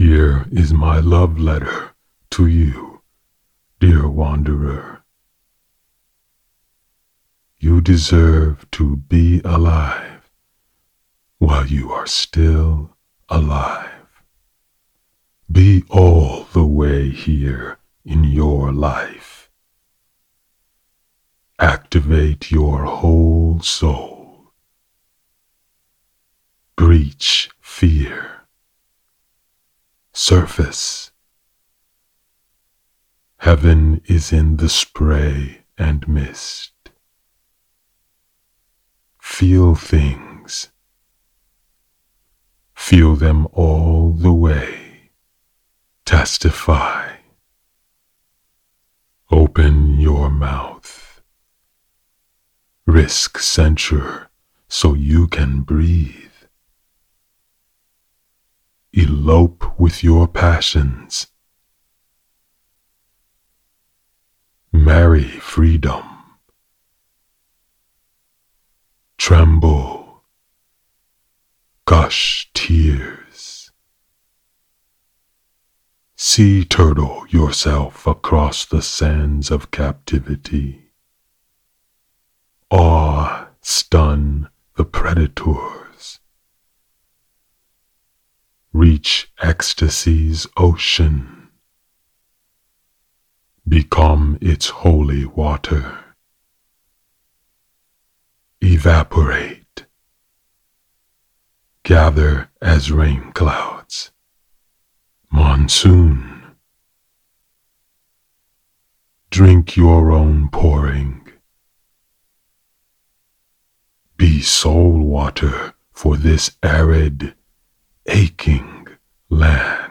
Here is my love letter to you, dear wanderer. You deserve to be alive while you are still alive. Be all the way here in your life. Activate your whole soul. Breach fear. Surface. Heaven is in the spray and mist. Feel things. Feel them all the way. Testify. Open your mouth. Risk censure so you can breathe. Elope with your passions. Marry freedom. Tremble. Gush tears. Sea turtle yourself across the sands of captivity. Awe stun the predators. Reach ecstasy's ocean. Become its holy water. Evaporate. Gather as rain clouds. Monsoon. Drink your own pouring. Be soul water for this arid, aching land.